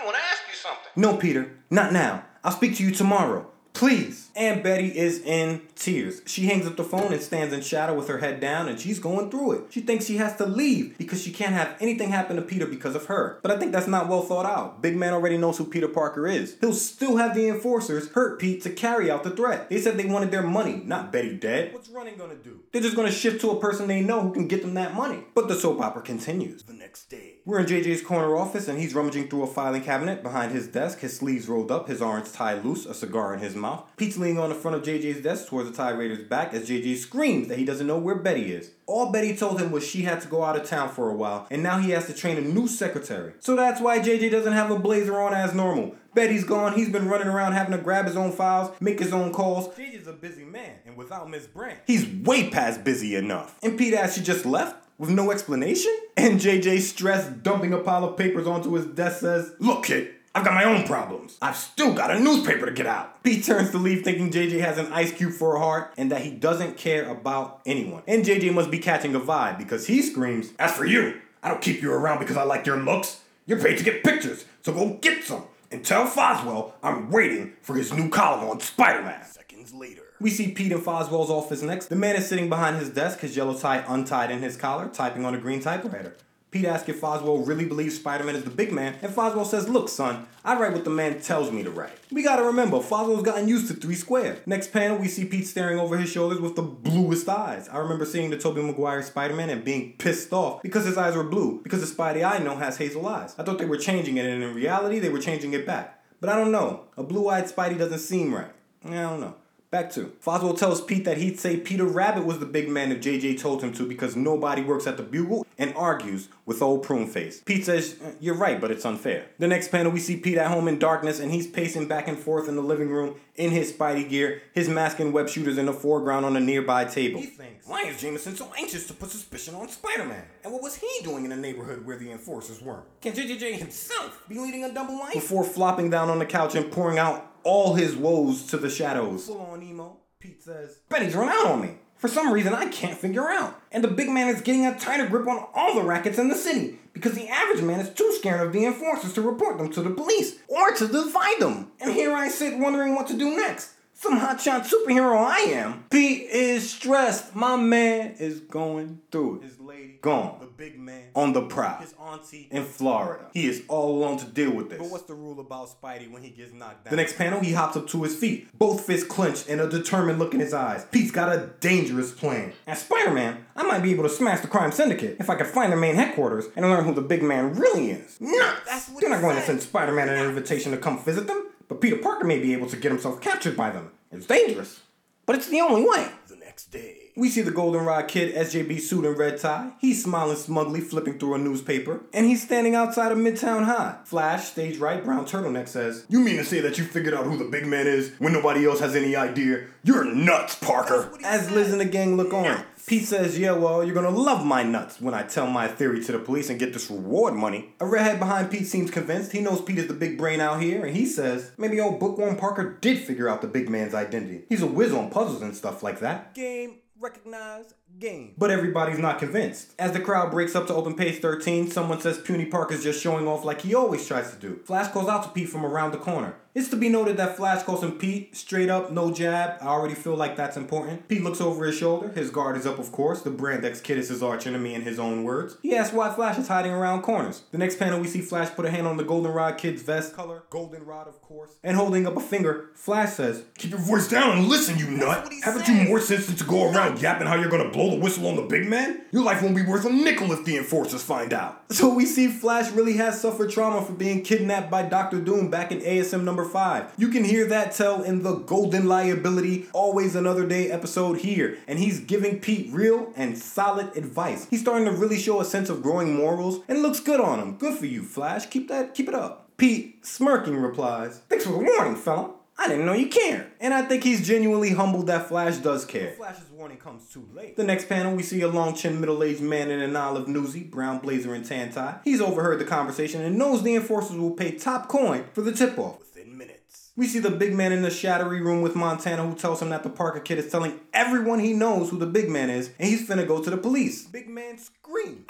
I want to ask you something. No, Peter, not now. I'll speak to you tomorrow. Please. And Betty is in tears. She hangs up the phone and stands in shadow with her head down, and she's going through it. She thinks she has to leave because she can't have anything happen to Peter because of her. But I think that's not well thought out. Big Man already knows who Peter Parker is. He'll still have the enforcers hurt Pete to carry out the threat. They said they wanted their money, not Betty dead. What's running gonna do? They're just gonna shift to a person they know who can get them that money. But the soap opera continues. The next day. We're in JJ's corner office and he's rummaging through a filing cabinet behind his desk, his sleeves rolled up, his orange tie loose, a cigar in his mouth. Pete's leaning on the front of JJ's desk towards the Tie Raiders back as JJ screams that he doesn't know where Betty is. All Betty told him was she had to go out of town for a while, and now he has to train a new secretary. So that's why JJ doesn't have a blazer on as normal. Betty's gone, he's been running around having to grab his own files, make his own calls. JJ's a busy man, and without Miss Brant, he's way past busy enough. And Pete asked she just left? With no explanation? And JJ, stressed, dumping a pile of papers onto his desk, says, Look, kid, I've got my own problems. I've still got a newspaper to get out. Pete turns to leave thinking JJ has an ice cube for a heart and that he doesn't care about anyone. And JJ must be catching a vibe because he screams, As for you, I don't keep you around because I like your looks. You're paid to get pictures, so go get some. And tell Foswell I'm waiting for his new column on Spider Man. Seconds later. We see Pete in Foswell's office next. The man is sitting behind his desk, his yellow tie untied in his collar, typing on a green typewriter. Pete asks if Foswell really believes Spider Man is the big man, and Foswell says, Look, son, I write what the man tells me to write. We gotta remember, Foswell's gotten used to three square. Next panel, we see Pete staring over his shoulders with the bluest eyes. I remember seeing the Tobey Maguire Spider Man and being pissed off because his eyes were blue, because the Spidey I know has hazel eyes. I thought they were changing it, and in reality, they were changing it back. But I don't know. A blue eyed Spidey doesn't seem right. I don't know. Back to Foswell tells Pete that he'd say Peter Rabbit was the big man if JJ told him to because nobody works at the Bugle and argues with old Pruneface. Pete says, uh, You're right, but it's unfair. The next panel, we see Pete at home in darkness and he's pacing back and forth in the living room in his Spidey gear, his mask and web shooters in the foreground on a nearby table. He thinks, why is Jameson so anxious to put suspicion on Spider Man? And what was he doing in a neighborhood where the enforcers weren't? Can JJJ himself be leading a double life? Before flopping down on the couch and pouring out all his woes to the shadows. Full on emo, Pete says, Betty's run out on me. For some reason I can't figure out. And the big man is getting a tighter grip on all the rackets in the city because the average man is too scared of the enforcers to report them to the police or to divide them. And here I sit wondering what to do next. Some hotshot superhero I am. Pete is stressed. My man is going through it. His lady, Gone. the big man, On the prowl. his auntie. In Florida. He is all alone to deal with this. But what's the rule about Spidey when he gets knocked down? The next panel, he hops up to his feet, both fists clenched and a determined look in his eyes. Pete's got a dangerous plan. As Spider Man, I might be able to smash the crime syndicate if I can find their main headquarters and learn who the big man really is. Nuts! That's what They're he not going to send Spider Man an invitation to come visit them, but Peter Parker may be able to get himself captured by them. It's dangerous, but it's the only way. the next day. We see the Goldenrod Kid SJB suit and red tie. He's smiling smugly, flipping through a newspaper, and he's standing outside of Midtown High. Flash, stage right, brown turtleneck says, You mean to say that you figured out who the big man is when nobody else has any idea? You're nuts, Parker. As Liz and the gang look on, Pete says, Yeah, well, you're gonna love my nuts when I tell my theory to the police and get this reward money. A redhead behind Pete seems convinced. He knows Pete is the big brain out here, and he says, Maybe old Bookworm Parker did figure out the big man's identity. He's a whiz on puzzles and stuff like that. Game recognize game. But everybody's not convinced. As the crowd breaks up to open page 13, someone says Puny Park is just showing off like he always tries to do. Flash calls out to Pete from around the corner. It's to be noted that Flash calls him Pete, straight up, no jab. I already feel like that's important. Pete looks over his shoulder. His guard is up, of course. The Brandex kid is his archenemy in his own words. He asks why Flash is hiding around corners. The next panel, we see Flash put a hand on the Goldenrod kid's vest color. Goldenrod, of course. And holding up a finger, Flash says, Keep your voice down and listen, you nut. Haven't you more sense than to go around yapping how you're gonna blow the whistle on the big man? Your life won't be worth a nickel if the enforcers find out. So we see Flash really has suffered trauma for being kidnapped by Doctor Doom back in ASM number 5. You can hear that tell in the Golden Liability Always Another Day episode here, and he's giving Pete real and solid advice. He's starting to really show a sense of growing morals and looks good on him. Good for you, Flash. Keep that keep it up. Pete, smirking, replies, Thanks for the warning, fella. I didn't know you cared. And I think he's genuinely humbled that Flash does care. Flash's warning comes too late. The next panel, we see a long chin, middle aged man in an olive newsy, brown blazer, and tan tie. He's overheard the conversation and knows the enforcers will pay top coin for the tip off. Within minutes. We see the big man in the shattery room with Montana who tells him that the Parker kid is telling everyone he knows who the big man is and he's finna go to the police. Big man screams.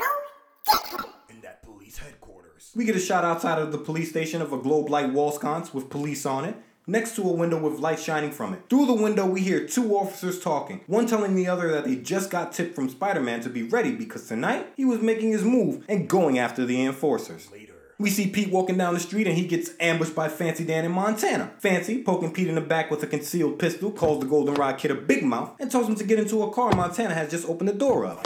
In that police headquarters. We get a shot outside of the police station of a globe light wall sconce with police on it. Next to a window with light shining from it. Through the window, we hear two officers talking, one telling the other that they just got tipped from Spider Man to be ready because tonight he was making his move and going after the enforcers. Later. We see Pete walking down the street and he gets ambushed by Fancy Dan in Montana. Fancy, poking Pete in the back with a concealed pistol, calls the Goldenrod kid a big mouth and tells him to get into a car Montana has just opened the door of.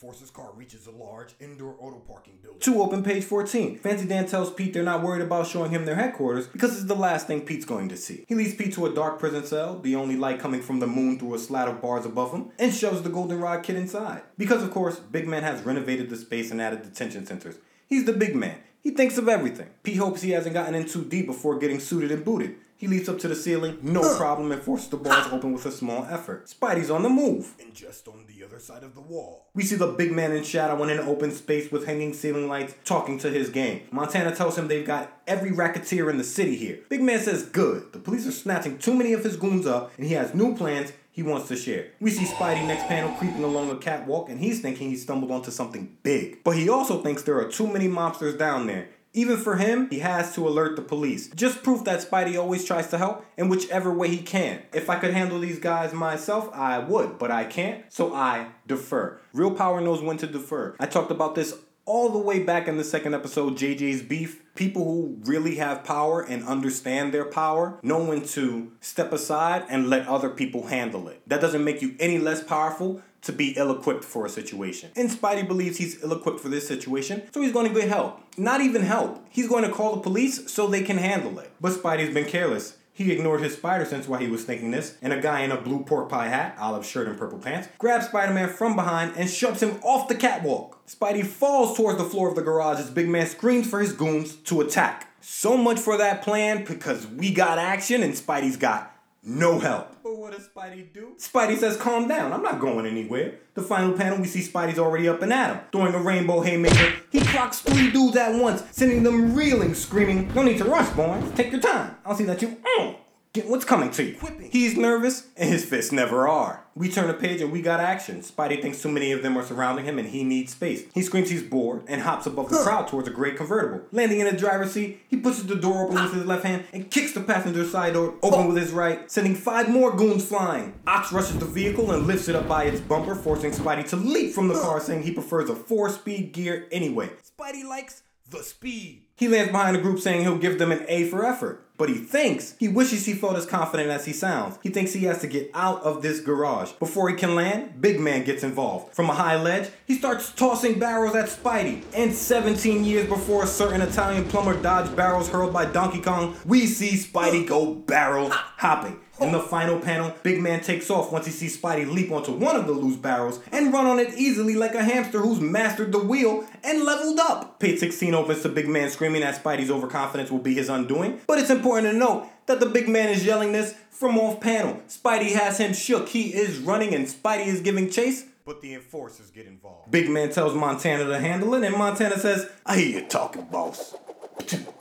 Enforcer's car reaches a large indoor auto parking building. Two open page 14. Fancy Dan tells Pete they're not worried about showing him their headquarters because it's the last thing Pete's going to see. He leads Pete to a dark prison cell, the only light coming from the moon through a slat of bars above him, and shoves the Goldenrod kid inside. Because, of course, Big Man has renovated the space and added detention centers. He's the big man. He thinks of everything. Pete hopes he hasn't gotten in too deep before getting suited and booted. He leaps up to the ceiling, no problem, and forces the bars open with a small effort. Spidey's on the move. And just on the other side of the wall. We see the big man in shadow in an open space with hanging ceiling lights talking to his gang. Montana tells him they've got every racketeer in the city here. Big man says, Good. The police are snatching too many of his goons up, and he has new plans he wants to share. We see Spidey next panel creeping along a catwalk, and he's thinking he stumbled onto something big. But he also thinks there are too many mobsters down there. Even for him, he has to alert the police. Just proof that Spidey always tries to help in whichever way he can. If I could handle these guys myself, I would, but I can't, so I defer. Real power knows when to defer. I talked about this all the way back in the second episode, JJ's Beef. People who really have power and understand their power know when to step aside and let other people handle it. That doesn't make you any less powerful to be ill equipped for a situation. And Spidey believes he's ill equipped for this situation, so he's going to get help. Not even help. He's going to call the police so they can handle it. But Spidey's been careless. He ignored his spider sense while he was thinking this, and a guy in a blue pork pie hat, olive shirt, and purple pants grabs Spider Man from behind and shoves him off the catwalk. Spidey falls towards the floor of the garage as Big Man screams for his goons to attack. So much for that plan because we got action and Spidey's got no help. But what does Spidey do? Spidey says, calm down, I'm not going anywhere. The final panel, we see Spidey's already up and at him. Throwing a rainbow haymaker, he clocks three dudes at once, sending them reeling, screaming, No need to rush, boy. Take your time. I'll see that you mm, get what's coming to you. He's nervous, and his fists never are. We turn a page and we got action. Spidey thinks too many of them are surrounding him and he needs space. He screams he's bored and hops above the crowd towards a gray convertible. Landing in the driver's seat, he pushes the door open with his left hand and kicks the passenger side door open oh. with his right, sending five more goons flying. Ox rushes the vehicle and lifts it up by its bumper, forcing Spidey to leap from the car, saying he prefers a four-speed gear anyway. Spidey likes The speed. He lands behind the group saying he'll give them an A for effort. But he thinks, he wishes he felt as confident as he sounds. He thinks he has to get out of this garage. Before he can land, Big Man gets involved. From a high ledge, he starts tossing barrels at Spidey. And 17 years before a certain Italian plumber dodged barrels hurled by Donkey Kong, we see Spidey go barrel hopping. In the final panel, Big Man takes off once he sees Spidey leap onto one of the loose barrels and run on it easily like a hamster who's mastered the wheel and leveled up. Page 16 opens to Big Man screaming that Spidey's overconfidence will be his undoing, but it's important to note that the big man is yelling this from off panel. Spidey has him shook. He is running and Spidey is giving chase, but the enforcers get involved. Big Man tells Montana to handle it, and Montana says, I hear you talking, boss.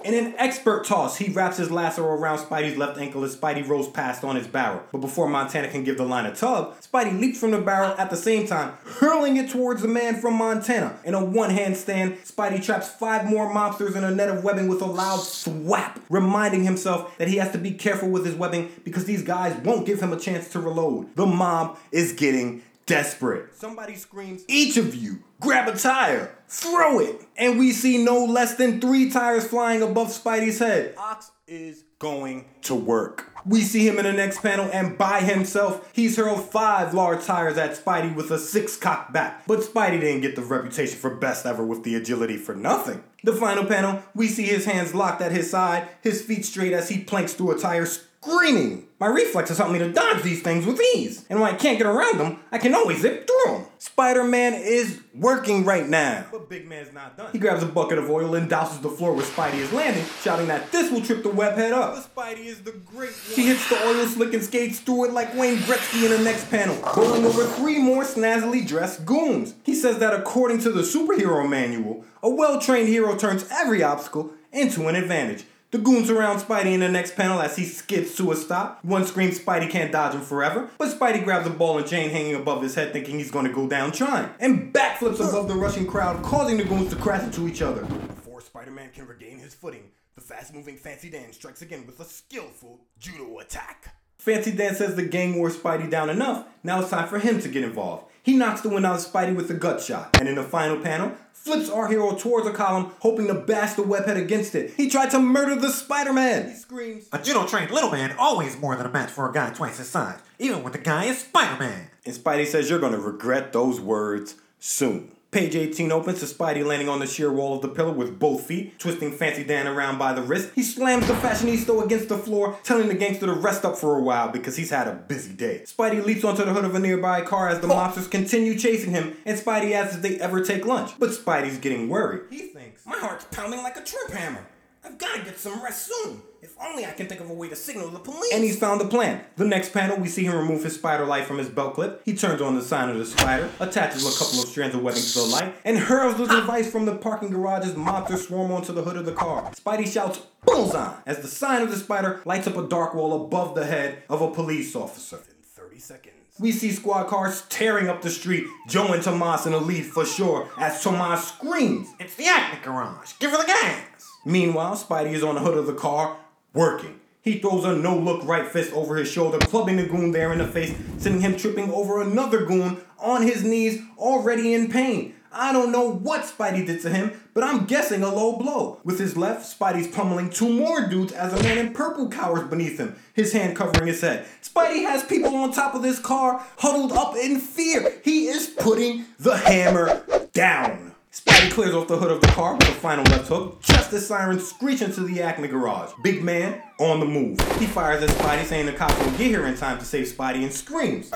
In an expert toss, he wraps his lasso around Spidey's left ankle as Spidey rolls past on his barrel. But before Montana can give the line a tug, Spidey leaps from the barrel at the same time, hurling it towards the man from Montana. In a one hand stand, Spidey traps five more mobsters in a net of webbing with a loud swap, reminding himself that he has to be careful with his webbing because these guys won't give him a chance to reload. The mob is getting desperate. Somebody screams, Each of you grab a tire, throw it, and we see no less than three tires flying above Spidey's head. Ox is Going to work. We see him in the next panel, and by himself, he's hurled five large tires at Spidey with a six cock bat. But Spidey didn't get the reputation for best ever with the agility for nothing. The final panel, we see his hands locked at his side, his feet straight as he planks through a tire, screaming. My reflexes help me to dodge these things with ease, and when I can't get around them, I can always zip through them. Spider Man is working right now. but Big Man's not done. He grabs a bucket of oil and douses the floor where Spidey is landing, shouting that this will trip the webhead up. But Spidey is the great one. He hits the oil slick and skates through it like Wayne Gretzky in the next panel, bowling over three more snazzily dressed goons. He says that according to the superhero manual, a well trained hero turns every obstacle into an advantage. The goons surround Spidey in the next panel as he skids to a stop. One screams Spidey can't dodge him forever, but Spidey grabs a ball and chain hanging above his head thinking he's gonna go down trying, and backflips above the rushing crowd, causing the goons to crash into each other. Before Spider Man can regain his footing, the fast moving Fancy Dan strikes again with a skillful judo attack. Fancy Dan says the gang wore Spidey down enough, now it's time for him to get involved. He knocks the wind out of Spidey with a gut shot, and in the final panel, flips our hero towards a column, hoping to bash the webhead against it. He tried to murder the Spider-Man! He screams, A judo trained little man always more than a match for a guy twice his size, even when the guy is Spider Man. And Spidey says you're gonna regret those words soon. Page 18 opens to Spidey landing on the sheer wall of the pillar with both feet, twisting Fancy Dan around by the wrist. He slams the fashionista against the floor, telling the gangster to rest up for a while because he's had a busy day. Spidey leaps onto the hood of a nearby car as the oh. mobsters continue chasing him, and Spidey asks if they ever take lunch. But Spidey's getting worried. he thinks, My heart's pounding like a trip hammer. I've got to get some rest soon. If only I can think of a way to signal the police. And he's found a plan. The next panel, we see him remove his spider light from his belt clip. He turns on the sign of the spider, attaches a couple of strands of webbing to the light, and hurls the device from the parking garage as mobsters swarm onto the hood of the car. Spidey shouts, Bullseye! as the sign of the spider lights up a dark wall above the head of a police officer. In 30 seconds. We see squad cars tearing up the street, Joe and Tomas in the lead for sure, as Tomas screams. It's the Acme Garage. Give her the gas. Meanwhile, Spidey is on the hood of the car, working. He throws a no look right fist over his shoulder, clubbing the goon there in the face, sending him tripping over another goon on his knees, already in pain. I don't know what Spidey did to him, but I'm guessing a low blow. With his left, Spidey's pummeling two more dudes as a man in purple cowers beneath him, his hand covering his head. Spidey has people on top of this car huddled up in fear. He is putting the hammer down. Spidey clears off the hood of the car with a final left hook, just as sirens screech into the Acme garage. Big man on the move. He fires at Spidey, saying the cops will get here in time to save Spidey, and screams.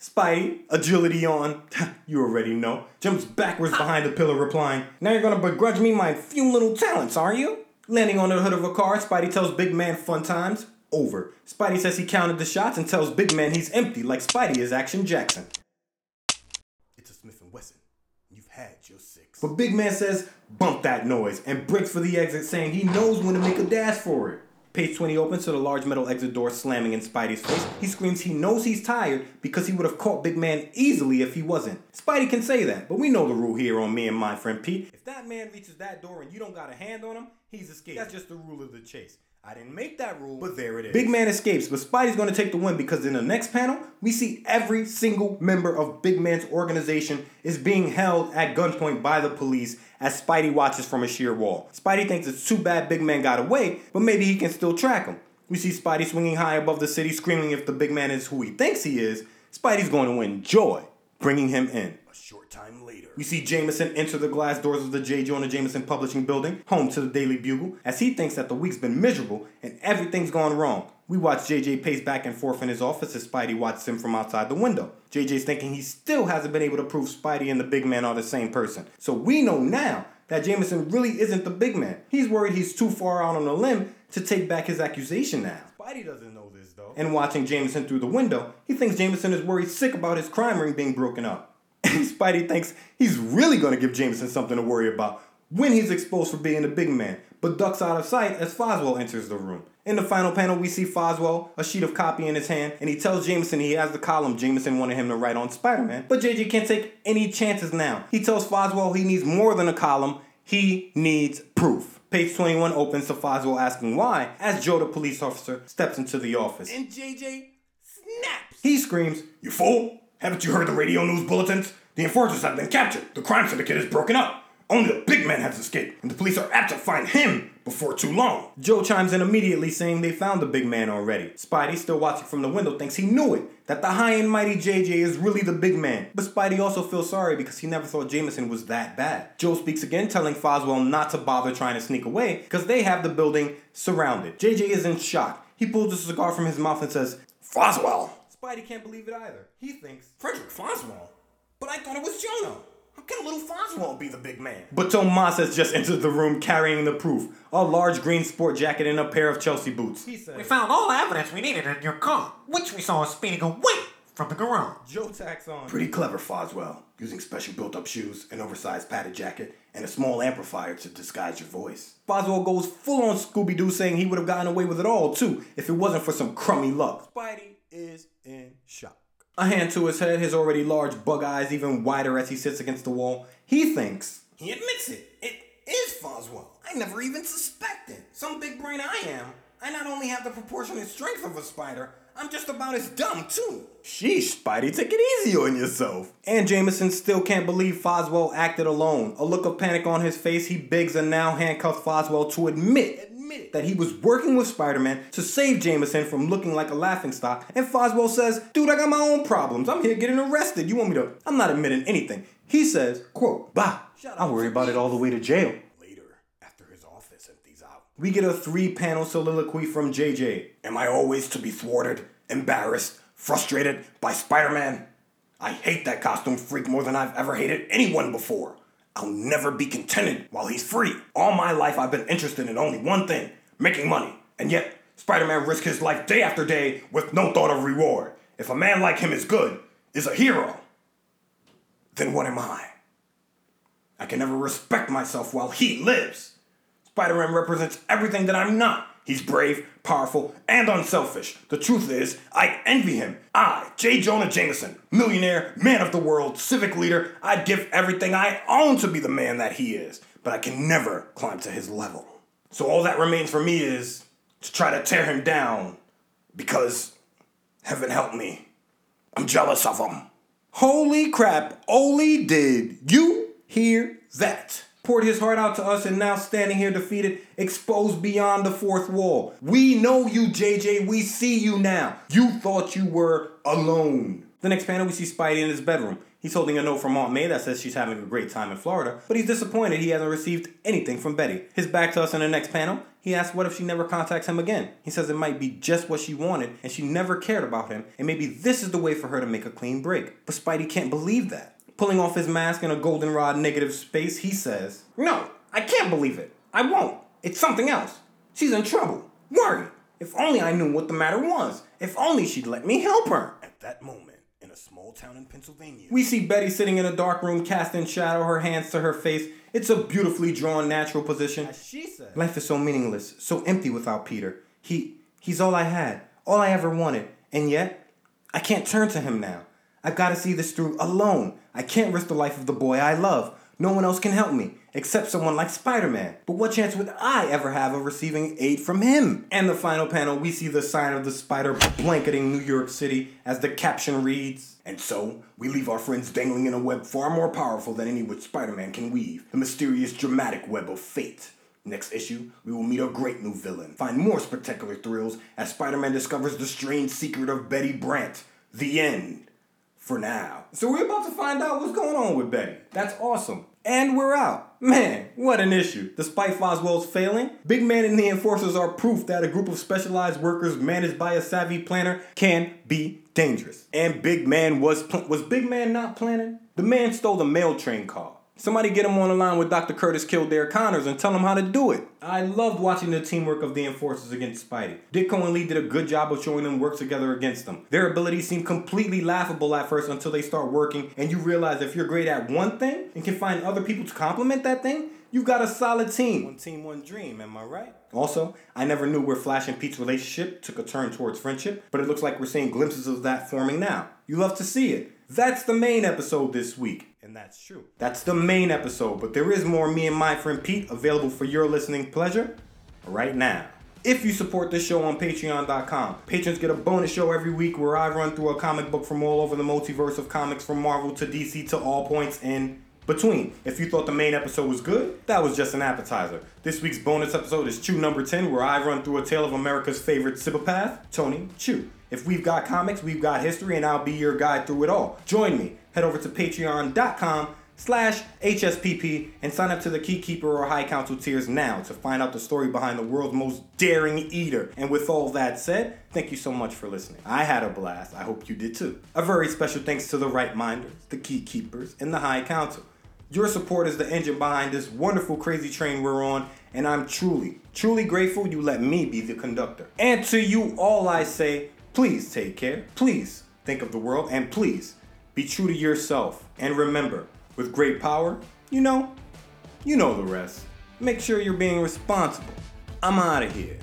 Spidey, agility on, you already know, jumps backwards behind the pillar, replying, Now you're gonna begrudge me my few little talents, are you? Landing on the hood of a car, Spidey tells Big Man fun times. Over. Spidey says he counted the shots and tells Big Man he's empty, like Spidey is Action Jackson. It's a Smith & Wesson. You've had your six. But Big Man says, bump that noise, and breaks for the exit, saying he knows when to make a dash for it. Page 20 opens to the large metal exit door slamming in Spidey's face. He screams he knows he's tired because he would have caught Big Man easily if he wasn't. Spidey can say that, but we know the rule here on me and my friend Pete. If that man reaches that door and you don't got a hand on him, he's escaped. That's just the rule of the chase. I didn't make that rule, but there it is. Big Man escapes, but Spidey's gonna take the win because in the next panel, we see every single member of Big Man's organization is being held at gunpoint by the police as Spidey watches from a sheer wall. Spidey thinks it's too bad Big Man got away, but maybe he can still track him. We see Spidey swinging high above the city, screaming if the big man is who he thinks he is, Spidey's going to win joy, bringing him in. A short time later. We see Jameson enter the glass doors of the J. Jonah Jameson Publishing Building, home to the Daily Bugle, as he thinks that the week's been miserable and everything's gone wrong. We watch JJ pace back and forth in his office as Spidey watches him from outside the window. JJ's thinking he still hasn't been able to prove Spidey and the big man are the same person. So we know now that Jameson really isn't the big man. He's worried he's too far out on a limb to take back his accusation now. Spidey doesn't know this though. And watching Jameson through the window, he thinks Jameson is worried sick about his crime ring being broken up. And Spidey thinks he's really gonna give Jameson something to worry about when he's exposed for being a big man, but ducks out of sight as Foswell enters the room. In the final panel, we see Foswell, a sheet of copy in his hand, and he tells Jameson he has the column Jameson wanted him to write on Spider Man. But JJ can't take any chances now. He tells Foswell he needs more than a column, he needs proof. Page 21 opens to Foswell asking why, as Joe, the police officer, steps into the office. And JJ snaps. He screams, You fool! Haven't you heard the radio news bulletins? The enforcers have been captured. The crime syndicate is broken up. Only the big man has escaped, and the police are apt to find him before too long. Joe chimes in immediately saying they found the big man already. Spidey, still watching from the window, thinks he knew it, that the high and mighty JJ is really the big man. But Spidey also feels sorry because he never thought Jameson was that bad. Joe speaks again, telling Foswell not to bother trying to sneak away because they have the building surrounded. JJ is in shock. He pulls a cigar from his mouth and says, Foswell! Spidey can't believe it either. He thinks, Frederick Foswell? But I thought it was Jonah. How can a little Foswell be the big man? But Tomas has just entered the room carrying the proof a large green sport jacket and a pair of Chelsea boots. He said We found all the evidence we needed in your car, which we saw speeding away from the garage. Joe tacks on. Pretty clever, Foswell, using special built up shoes, an oversized padded jacket, and a small amplifier to disguise your voice. Foswell goes full on Scooby Doo saying he would have gotten away with it all too if it wasn't for some crummy luck. Spidey is in shock. A hand to his head, his already large bug eyes even wider as he sits against the wall. He thinks, He admits it. It is Foswell. I never even suspected. Some big brain I am. I not only have the proportionate strength of a spider, I'm just about as dumb too. Sheesh, Spidey, take it easy on yourself. And Jameson still can't believe Foswell acted alone. A look of panic on his face, he begs a now handcuffed Foswell to admit Admit that he was working with Spider-Man to save Jameson from looking like a laughingstock. And Foswell says, dude, I got my own problems. I'm here getting arrested. You want me to? I'm not admitting anything. He says, quote, bah, I'll worry about it all the way to jail. Later, after his office empties out. We get a three-panel soliloquy from JJ. Am I always to be thwarted, embarrassed, frustrated by Spider Man? I hate that costume freak more than I've ever hated anyone before. I'll never be contented while he's free. All my life, I've been interested in only one thing making money. And yet, Spider Man risks his life day after day with no thought of reward. If a man like him is good, is a hero, then what am I? I can never respect myself while he lives. Spider Man represents everything that I'm not. He's brave, powerful, and unselfish. The truth is, I envy him. I, J. Jonah Jameson, millionaire, man of the world, civic leader, I'd give everything I own to be the man that he is, but I can never climb to his level. So all that remains for me is to try to tear him down because, heaven help me, I'm jealous of him. Holy crap, Oli did you hear that? Poured his heart out to us and now standing here defeated, exposed beyond the fourth wall. We know you, JJ. We see you now. You thought you were alone. The next panel, we see Spidey in his bedroom. He's holding a note from Aunt May that says she's having a great time in Florida, but he's disappointed he hasn't received anything from Betty. His back to us in the next panel, he asks what if she never contacts him again. He says it might be just what she wanted and she never cared about him, and maybe this is the way for her to make a clean break. But Spidey can't believe that. Pulling off his mask in a goldenrod negative space, he says, No, I can't believe it. I won't. It's something else. She's in trouble. Worried. If only I knew what the matter was. If only she'd let me help her. At that moment, in a small town in Pennsylvania, We see Betty sitting in a dark room, cast in shadow, her hands to her face. It's a beautifully drawn, natural position. As She said. Life is so meaningless, so empty without Peter. He he's all I had, all I ever wanted, and yet I can't turn to him now. I've got to see this through alone. I can't risk the life of the boy I love. No one else can help me, except someone like Spider-Man. But what chance would I ever have of receiving aid from him? And the final panel, we see the sign of the spider blanketing New York City as the caption reads, And so, we leave our friends dangling in a web far more powerful than any which Spider Man can weave the mysterious, dramatic web of fate. Next issue, we will meet a great new villain, find more spectacular thrills as Spider Man discovers the strange secret of Betty Brant. The end. For now. So we're about to find out what's going on with Betty. That's awesome. And we're out. Man, what an issue. Despite Foswell's failing, Big Man and the Enforcers are proof that a group of specialized workers managed by a savvy planner can be dangerous. And Big Man was pl- was Big Man not planning? The man stole the mail train car, Somebody get him on the line with Dr. Curtis Kildare Connors and tell him how to do it. I loved watching the teamwork of the Enforcers against Spidey. Ditko and Lee did a good job of showing them work together against them. Their abilities seem completely laughable at first until they start working, and you realize if you're great at one thing and can find other people to complement that thing, you got a solid team. One team, one dream, am I right? Also, I never knew where Flash and Pete's relationship took a turn towards friendship, but it looks like we're seeing glimpses of that forming now. You love to see it. That's the main episode this week. And that's true. That's the main episode, but there is more Me and My Friend Pete available for your listening pleasure right now. If you support this show on patreon.com, patrons get a bonus show every week where I run through a comic book from all over the multiverse of comics from Marvel to DC to all points in between. If you thought the main episode was good, that was just an appetizer. This week's bonus episode is Chew number 10, where I run through a tale of America's favorite cibopath, Tony Chu. If we've got comics, we've got history, and I'll be your guide through it all. Join me. Head over to patreon.com slash HSPP and sign up to the Keykeeper or High Council tiers now to find out the story behind the world's most daring eater. And with all that said, thank you so much for listening. I had a blast. I hope you did too. A very special thanks to the Right Minders, the Keykeepers, and the High Council. Your support is the engine behind this wonderful crazy train we're on, and I'm truly, truly grateful you let me be the conductor. And to you all I say, please take care, please think of the world, and please be true to yourself. And remember, with great power, you know, you know the rest. Make sure you're being responsible. I'm out of here.